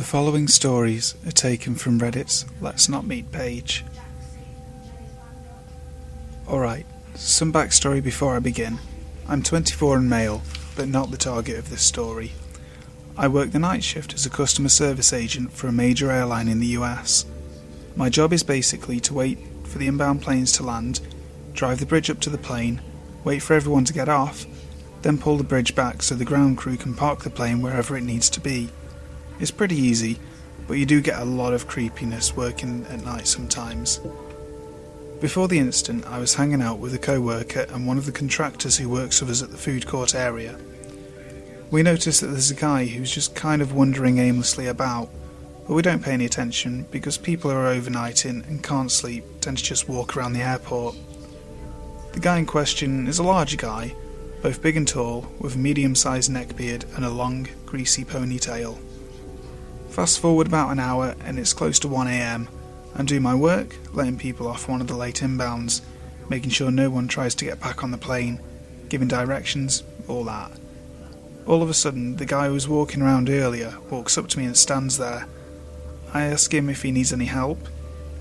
The following stories are taken from Reddit's Let's Not Meet page. Alright, some backstory before I begin. I'm 24 and male, but not the target of this story. I work the night shift as a customer service agent for a major airline in the US. My job is basically to wait for the inbound planes to land, drive the bridge up to the plane, wait for everyone to get off, then pull the bridge back so the ground crew can park the plane wherever it needs to be. It's pretty easy, but you do get a lot of creepiness working at night sometimes. Before the incident, I was hanging out with a co worker and one of the contractors who works with us at the food court area. We notice that there's a guy who's just kind of wandering aimlessly about, but we don't pay any attention because people who are overnighting and can't sleep tend to just walk around the airport. The guy in question is a large guy, both big and tall, with a medium sized neck beard and a long, greasy ponytail. Fast forward about an hour and it's close to 1am. I'm doing my work, letting people off one of the late inbounds, making sure no one tries to get back on the plane, giving directions, all that. All of a sudden, the guy who was walking around earlier walks up to me and stands there. I ask him if he needs any help,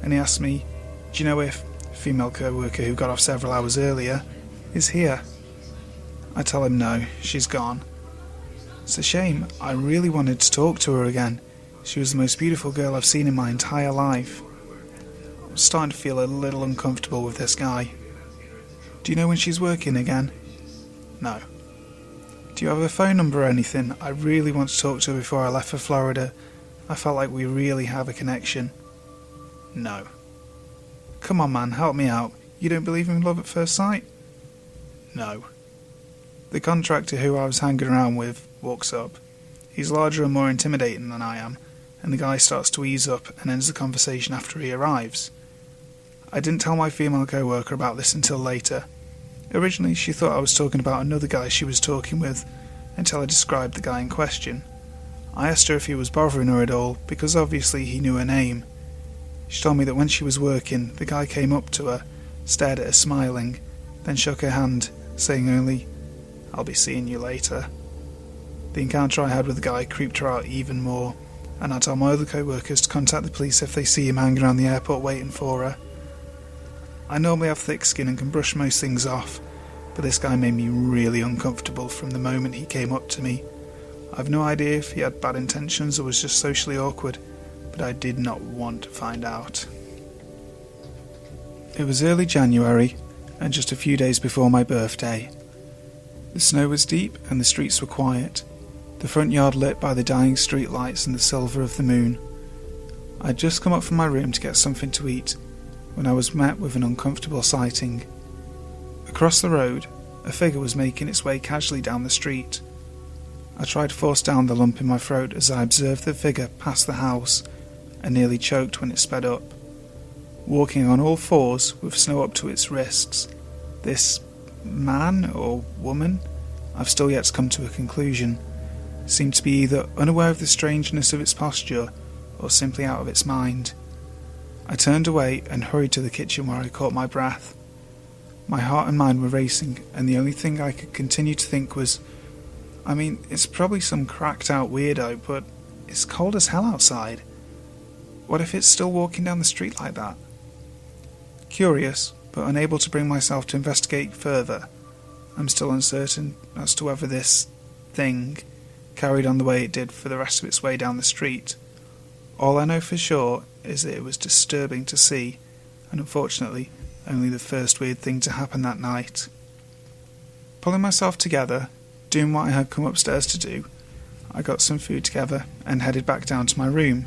and he asks me, Do you know if female co worker who got off several hours earlier is here? I tell him no, she's gone. It's a shame, I really wanted to talk to her again. She was the most beautiful girl I've seen in my entire life. I'm starting to feel a little uncomfortable with this guy. Do you know when she's working again? No. Do you have a phone number or anything? I really want to talk to her before I left for Florida. I felt like we really have a connection. No. Come on, man, help me out. You don't believe in love at first sight? No. The contractor who I was hanging around with walks up. He's larger and more intimidating than I am, and the guy starts to ease up and ends the conversation after he arrives. I didn't tell my female co worker about this until later. Originally, she thought I was talking about another guy she was talking with until I described the guy in question. I asked her if he was bothering her at all because obviously he knew her name. She told me that when she was working, the guy came up to her, stared at her smiling, then shook her hand, saying only, I'll be seeing you later. The encounter I had with the guy creeped her out even more and I tell my other co workers to contact the police if they see him hanging around the airport waiting for her. I normally have thick skin and can brush most things off, but this guy made me really uncomfortable from the moment he came up to me. I've no idea if he had bad intentions or was just socially awkward, but I did not want to find out. It was early January, and just a few days before my birthday. The snow was deep and the streets were quiet the front yard lit by the dying street lights and the silver of the moon. I had just come up from my room to get something to eat when I was met with an uncomfortable sighting. Across the road, a figure was making its way casually down the street. I tried to force down the lump in my throat as I observed the figure pass the house and nearly choked when it sped up. Walking on all fours with snow up to its wrists, this man or woman, I've still yet to come to a conclusion seemed to be either unaware of the strangeness of its posture or simply out of its mind. I turned away and hurried to the kitchen where I caught my breath. My heart and mind were racing, and the only thing I could continue to think was I mean, it's probably some cracked out weirdo, but it's cold as hell outside. What if it's still walking down the street like that? Curious, but unable to bring myself to investigate further, I'm still uncertain as to whether this thing carried on the way it did for the rest of its way down the street. All I know for sure is that it was disturbing to see, and unfortunately, only the first weird thing to happen that night. Pulling myself together, doing what I had come upstairs to do, I got some food together and headed back down to my room.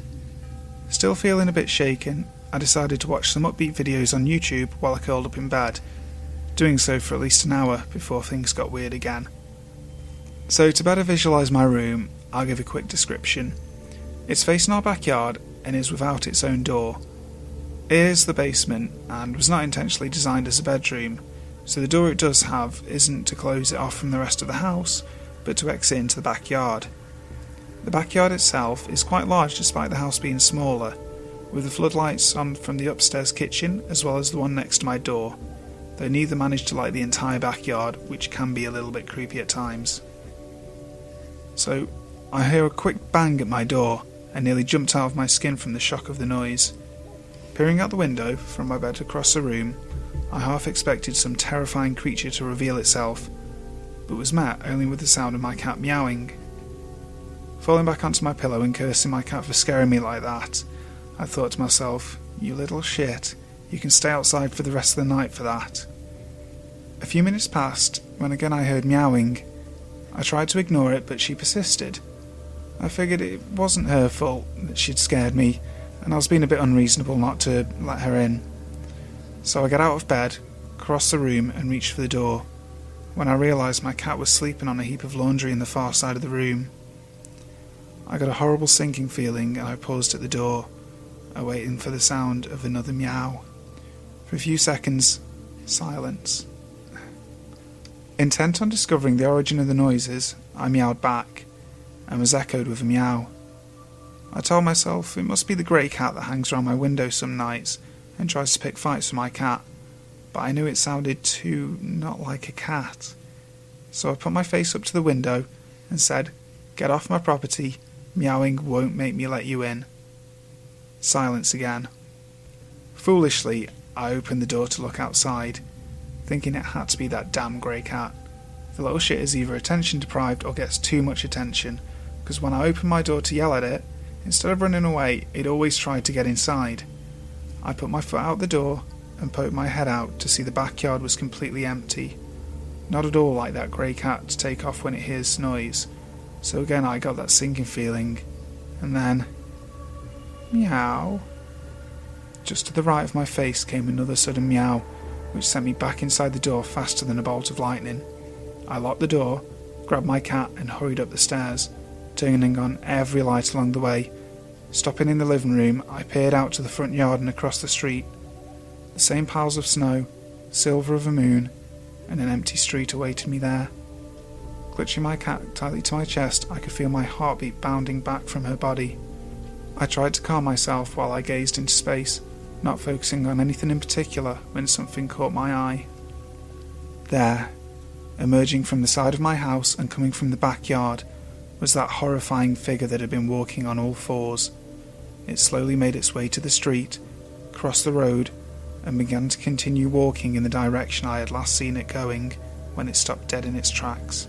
Still feeling a bit shaken, I decided to watch some upbeat videos on YouTube while I curled up in bed, doing so for at least an hour before things got weird again. So, to better visualise my room, I'll give a quick description. It's facing our backyard and is without its own door. Is the basement and was not intentionally designed as a bedroom, so the door it does have isn't to close it off from the rest of the house, but to exit into the backyard. The backyard itself is quite large despite the house being smaller, with the floodlights on from the upstairs kitchen as well as the one next to my door, though neither managed to light the entire backyard, which can be a little bit creepy at times. So I hear a quick bang at my door and nearly jumped out of my skin from the shock of the noise. Peering out the window from my bed across the room, I half expected some terrifying creature to reveal itself, but was met only with the sound of my cat meowing. Falling back onto my pillow and cursing my cat for scaring me like that, I thought to myself, you little shit, you can stay outside for the rest of the night for that. A few minutes passed when again I heard meowing. I tried to ignore it, but she persisted. I figured it wasn't her fault that she'd scared me, and I was being a bit unreasonable not to let her in. So I got out of bed, crossed the room, and reached for the door, when I realised my cat was sleeping on a heap of laundry in the far side of the room. I got a horrible sinking feeling and I paused at the door, awaiting for the sound of another meow. For a few seconds, silence. Intent on discovering the origin of the noises, I meowed back, and was echoed with a meow. I told myself it must be the grey cat that hangs around my window some nights and tries to pick fights with my cat, but I knew it sounded too not like a cat. So I put my face up to the window and said, Get off my property, meowing won't make me let you in. Silence again. Foolishly, I opened the door to look outside, thinking it had to be that damn grey cat. The little shit is either attention deprived or gets too much attention, because when I opened my door to yell at it, Instead of running away, it always tried to get inside. I put my foot out the door and poked my head out to see the backyard was completely empty. Not at all like that grey cat to take off when it hears noise. So again I got that sinking feeling. And then. Meow. Just to the right of my face came another sudden meow, which sent me back inside the door faster than a bolt of lightning. I locked the door, grabbed my cat, and hurried up the stairs turning on every light along the way. Stopping in the living room, I peered out to the front yard and across the street. The same piles of snow, silver of a moon, and an empty street awaited me there. Clutching my cat tightly to my chest, I could feel my heartbeat bounding back from her body. I tried to calm myself while I gazed into space, not focusing on anything in particular when something caught my eye. There, emerging from the side of my house and coming from the backyard, was that horrifying figure that had been walking on all fours. It slowly made its way to the street, crossed the road, and began to continue walking in the direction I had last seen it going when it stopped dead in its tracks.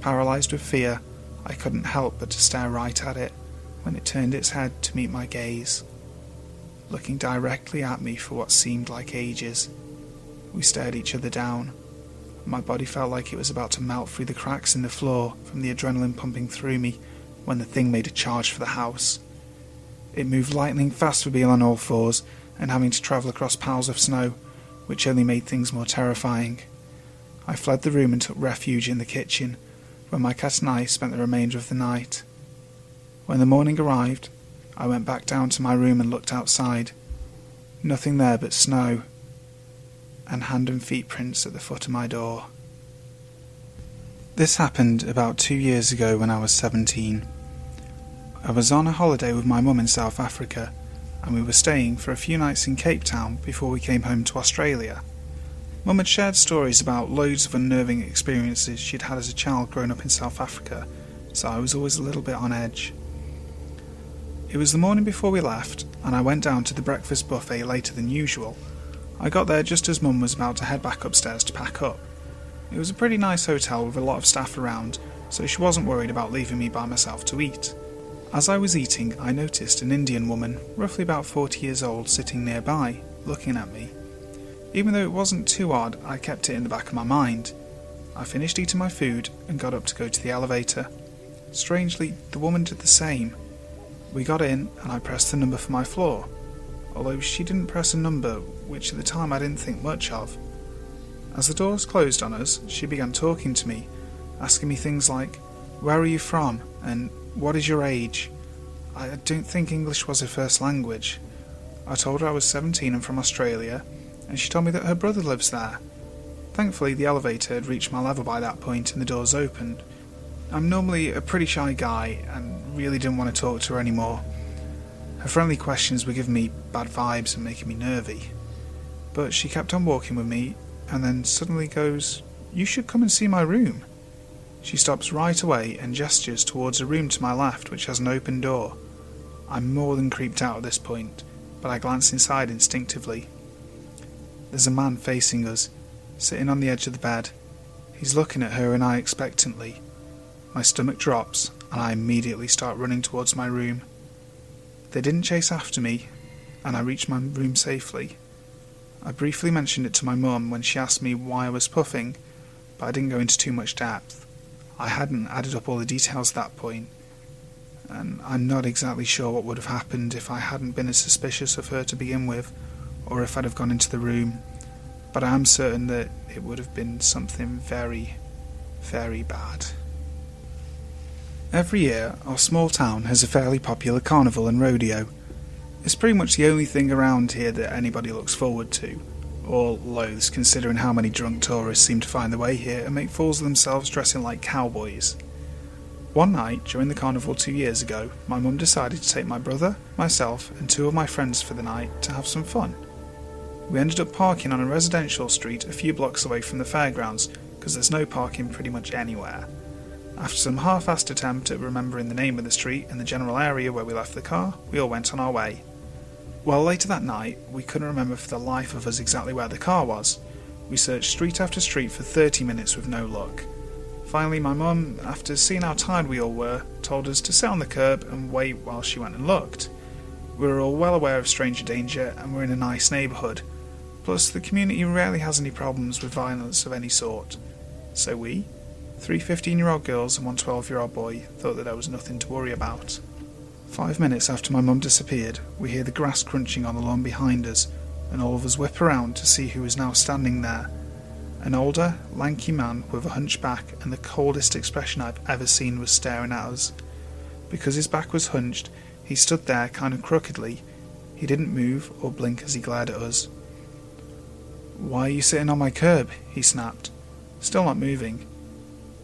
Paralysed with fear, I couldn't help but to stare right at it when it turned its head to meet my gaze. Looking directly at me for what seemed like ages, we stared each other down. My body felt like it was about to melt through the cracks in the floor from the adrenaline pumping through me when the thing made a charge for the house. It moved lightning fast for being on all fours and having to travel across piles of snow, which only made things more terrifying. I fled the room and took refuge in the kitchen, where my cat and I spent the remainder of the night. When the morning arrived, I went back down to my room and looked outside. Nothing there but snow and hand and feet prints at the foot of my door. This happened about two years ago when I was 17. I was on a holiday with my mum in South Africa, and we were staying for a few nights in Cape Town before we came home to Australia. Mum had shared stories about loads of unnerving experiences she'd had as a child growing up in South Africa, so I was always a little bit on edge. It was the morning before we left, and I went down to the breakfast buffet later than usual I got there just as Mum was about to head back upstairs to pack up. It was a pretty nice hotel with a lot of staff around, so she wasn't worried about leaving me by myself to eat. As I was eating, I noticed an Indian woman, roughly about 40 years old, sitting nearby, looking at me. Even though it wasn't too odd, I kept it in the back of my mind. I finished eating my food and got up to go to the elevator. Strangely, the woman did the same. We got in, and I pressed the number for my floor although she didn't press a number, which at the time I didn't think much of. As the doors closed on us, she began talking to me, asking me things like, Where are you from? and What is your age? I don't think English was her first language. I told her I was 17 and from Australia, and she told me that her brother lives there. Thankfully, the elevator had reached my level by that point and the doors opened. I'm normally a pretty shy guy and really didn't want to talk to her anymore. Her friendly questions were giving me bad vibes and making me nervy. But she kept on walking with me and then suddenly goes, You should come and see my room. She stops right away and gestures towards a room to my left which has an open door. I'm more than creeped out at this point, but I glance inside instinctively. There's a man facing us, sitting on the edge of the bed. He's looking at her and I expectantly. My stomach drops, and I immediately start running towards my room. They didn't chase after me, and I reach my room safely. I briefly mentioned it to my mum when she asked me why I was puffing, but I didn't go into too much depth. I hadn't added up all the details at that point, and I'm not exactly sure what would have happened if I hadn't been as suspicious of her to begin with, or if I'd have gone into the room, but I am certain that it would have been something very, very bad. Every year, our small town has a fairly popular carnival and rodeo. It's pretty much the only thing around here that anybody looks forward to, or loathes considering how many drunk tourists seem to find their way here and make fools of themselves dressing like cowboys. One night, during the carnival two years ago, my mum decided to take my brother, myself, and two of my friends for the night to have some fun. We ended up parking on a residential street a few blocks away from the fairgrounds because there's no parking pretty much anywhere. After some half assed attempt at remembering the name of the street and the general area where we left the car, we all went on our way. Well, later that night, we couldn't remember for the life of us exactly where the car was. We searched street after street for 30 minutes with no luck. Finally, my mum, after seeing how tired we all were, told us to sit on the curb and wait while she went and looked. We were all well aware of stranger danger and we're in a nice neighbourhood. Plus, the community rarely has any problems with violence of any sort. So we, Three 15 year old girls and one 12 year old boy thought that there was nothing to worry about. Five minutes after my mum disappeared, we hear the grass crunching on the lawn behind us, and all of us whip around to see who is now standing there. An older, lanky man with a hunchback and the coldest expression I've ever seen was staring at us. Because his back was hunched, he stood there kind of crookedly. He didn't move or blink as he glared at us. Why are you sitting on my curb? he snapped, still not moving.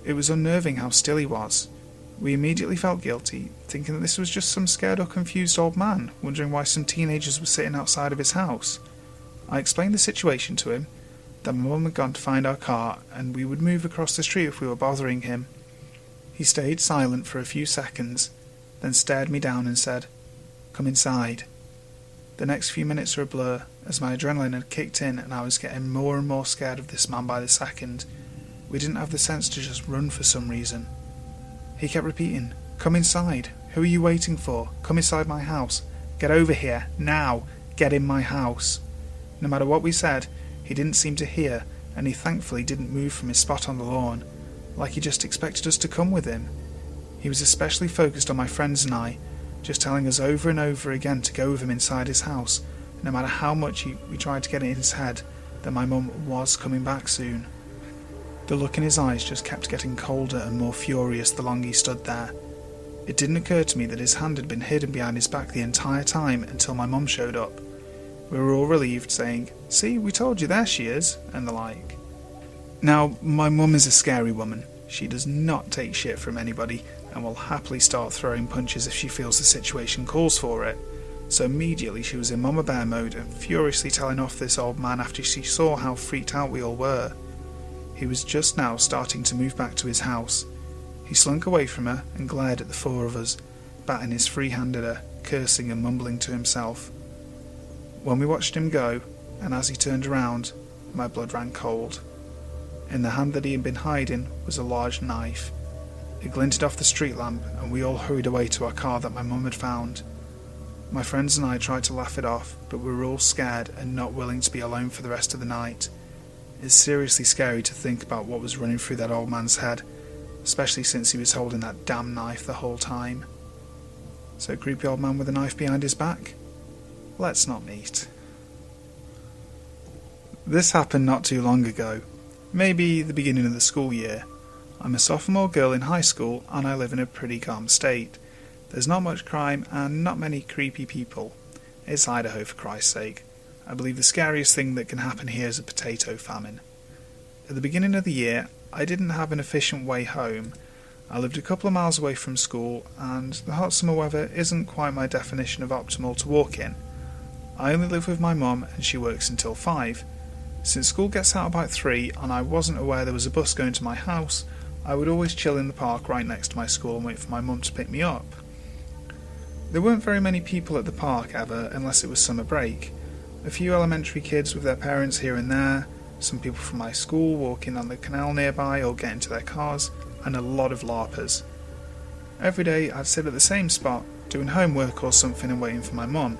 It was unnerving how still he was. We immediately felt guilty, thinking that this was just some scared or confused old man, wondering why some teenagers were sitting outside of his house. I explained the situation to him, that my mum had gone to find our car, and we would move across the street if we were bothering him. He stayed silent for a few seconds, then stared me down and said, Come inside. The next few minutes were a blur, as my adrenaline had kicked in and I was getting more and more scared of this man by the second. We didn't have the sense to just run for some reason. He kept repeating, Come inside. Who are you waiting for? Come inside my house. Get over here. Now. Get in my house. No matter what we said, he didn't seem to hear, and he thankfully didn't move from his spot on the lawn, like he just expected us to come with him. He was especially focused on my friends and I, just telling us over and over again to go with him inside his house, no matter how much he, we tried to get it in his head that my mum was coming back soon. The look in his eyes just kept getting colder and more furious the longer he stood there. It didn't occur to me that his hand had been hidden behind his back the entire time until my mum showed up. We were all relieved, saying, See, we told you, there she is, and the like. Now, my mum is a scary woman. She does not take shit from anybody and will happily start throwing punches if she feels the situation calls for it. So immediately she was in Mama Bear mode and furiously telling off this old man after she saw how freaked out we all were. He was just now starting to move back to his house. He slunk away from her and glared at the four of us, batting his free hand at her, cursing and mumbling to himself. When we watched him go, and as he turned around, my blood ran cold. In the hand that he had been hiding was a large knife. It glinted off the street lamp, and we all hurried away to our car that my mum had found. My friends and I tried to laugh it off, but we were all scared and not willing to be alone for the rest of the night. It's seriously scary to think about what was running through that old man's head, especially since he was holding that damn knife the whole time. So, creepy old man with a knife behind his back? Let's not meet. This happened not too long ago, maybe the beginning of the school year. I'm a sophomore girl in high school and I live in a pretty calm state. There's not much crime and not many creepy people. It's Idaho for Christ's sake. I believe the scariest thing that can happen here is a potato famine. At the beginning of the year, I didn't have an efficient way home. I lived a couple of miles away from school, and the hot summer weather isn't quite my definition of optimal to walk in. I only live with my mum, and she works until 5. Since school gets out about 3 and I wasn't aware there was a bus going to my house, I would always chill in the park right next to my school and wait for my mum to pick me up. There weren't very many people at the park ever, unless it was summer break. A few elementary kids with their parents here and there, some people from my school walking on the canal nearby or getting to their cars, and a lot of LARPers. Every day I'd sit at the same spot, doing homework or something and waiting for my mum.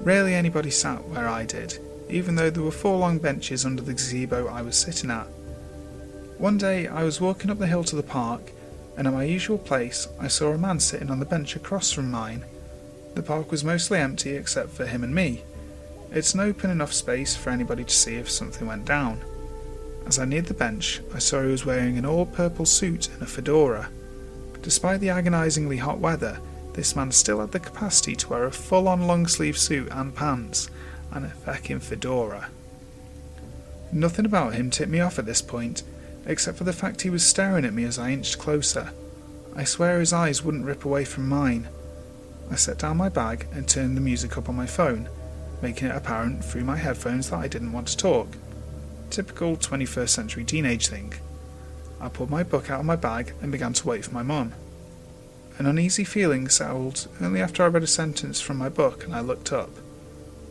Rarely anybody sat where I did, even though there were four long benches under the gazebo I was sitting at. One day I was walking up the hill to the park, and at my usual place I saw a man sitting on the bench across from mine. The park was mostly empty except for him and me. It's an open enough space for anybody to see if something went down. As I neared the bench, I saw he was wearing an all purple suit and a fedora. Despite the agonisingly hot weather, this man still had the capacity to wear a full on long sleeve suit and pants, and a feckin' fedora. Nothing about him tipped me off at this point, except for the fact he was staring at me as I inched closer. I swear his eyes wouldn't rip away from mine. I set down my bag and turned the music up on my phone, making it apparent through my headphones that I didn't want to talk. Typical 21st century teenage thing. I pulled my book out of my bag and began to wait for my mum. An uneasy feeling settled only after I read a sentence from my book and I looked up.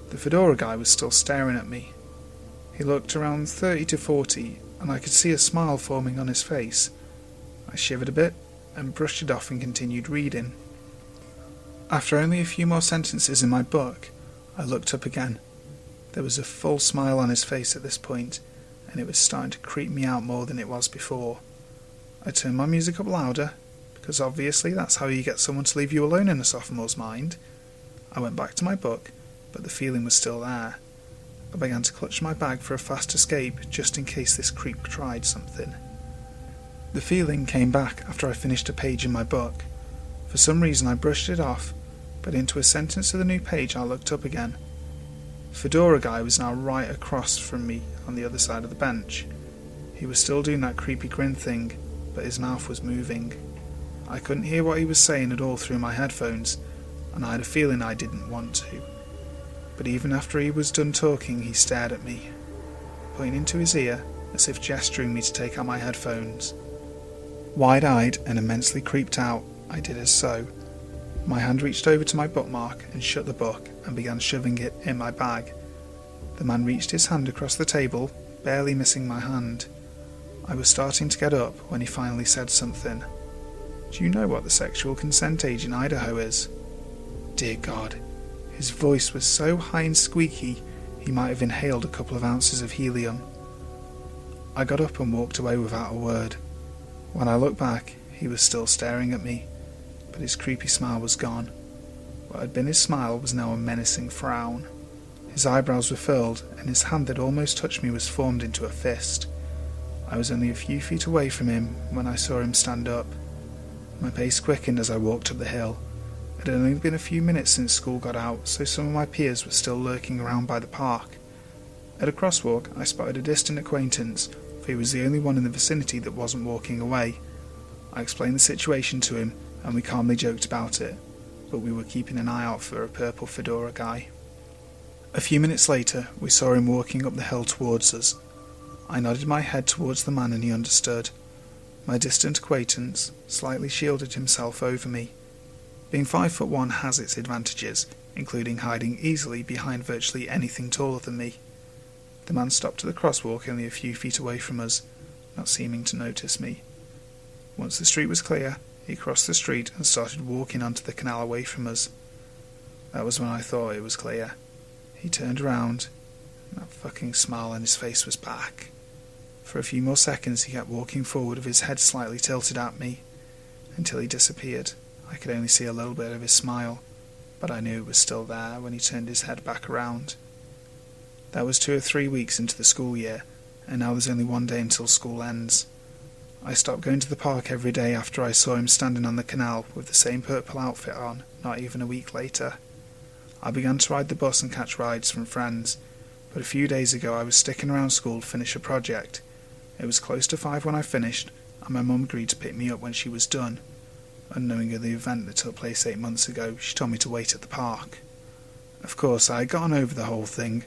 The fedora guy was still staring at me. He looked around 30 to 40 and I could see a smile forming on his face. I shivered a bit and brushed it off and continued reading. After only a few more sentences in my book, I looked up again. There was a full smile on his face at this point, and it was starting to creep me out more than it was before. I turned my music up louder, because obviously that's how you get someone to leave you alone in a sophomore's mind. I went back to my book, but the feeling was still there. I began to clutch my bag for a fast escape just in case this creep tried something. The feeling came back after I finished a page in my book. For some reason I brushed it off, but into a sentence of the new page I looked up again. Fedora guy was now right across from me on the other side of the bench. He was still doing that creepy grin thing, but his mouth was moving. I couldn't hear what he was saying at all through my headphones, and I had a feeling I didn't want to but even after he was done talking, he stared at me, pointing into his ear as if gesturing me to take out my headphones. Wide eyed and immensely creeped out, I did as so. My hand reached over to my bookmark and shut the book and began shoving it in my bag. The man reached his hand across the table, barely missing my hand. I was starting to get up when he finally said something. Do you know what the sexual consent age in Idaho is? Dear God, his voice was so high and squeaky he might have inhaled a couple of ounces of helium. I got up and walked away without a word. When I looked back, he was still staring at me, but his creepy smile was gone. What had been his smile was now a menacing frown. His eyebrows were furled, and his hand that almost touched me was formed into a fist. I was only a few feet away from him when I saw him stand up. My pace quickened as I walked up the hill. It had only been a few minutes since school got out, so some of my peers were still lurking around by the park. At a crosswalk, I spotted a distant acquaintance, for he was the only one in the vicinity that wasn't walking away. I explained the situation to him, and we calmly joked about it, but we were keeping an eye out for a purple fedora guy. A few minutes later, we saw him walking up the hill towards us. I nodded my head towards the man and he understood. My distant acquaintance slightly shielded himself over me. Being 5 foot 1 has its advantages, including hiding easily behind virtually anything taller than me. The man stopped at the crosswalk only a few feet away from us, not seeming to notice me. Once the street was clear, he crossed the street and started walking onto the canal away from us. That was when I thought it was clear. He turned around, and that fucking smile on his face was back. For a few more seconds he kept walking forward with his head slightly tilted at me, until he disappeared. I could only see a little bit of his smile, but I knew it was still there when he turned his head back around. That was two or three weeks into the school year, and now there's only one day until school ends. I stopped going to the park every day after I saw him standing on the canal with the same purple outfit on, not even a week later. I began to ride the bus and catch rides from friends, but a few days ago I was sticking around school to finish a project. It was close to five when I finished, and my mum agreed to pick me up when she was done. Unknowing of the event that took place eight months ago, she told me to wait at the park. Of course, I had gotten over the whole thing,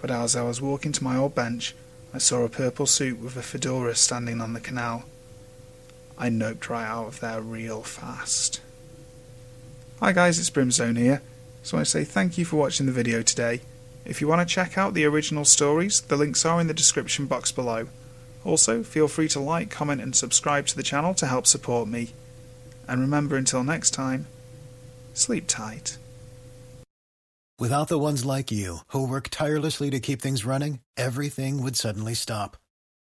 but as I was walking to my old bench, I saw a purple suit with a fedora standing on the canal. I noped right out of there real fast. Hi guys, it's Brimstone here. So I say thank you for watching the video today. If you want to check out the original stories, the links are in the description box below. Also, feel free to like, comment and subscribe to the channel to help support me. And remember until next time, sleep tight. Without the ones like you, who work tirelessly to keep things running, everything would suddenly stop.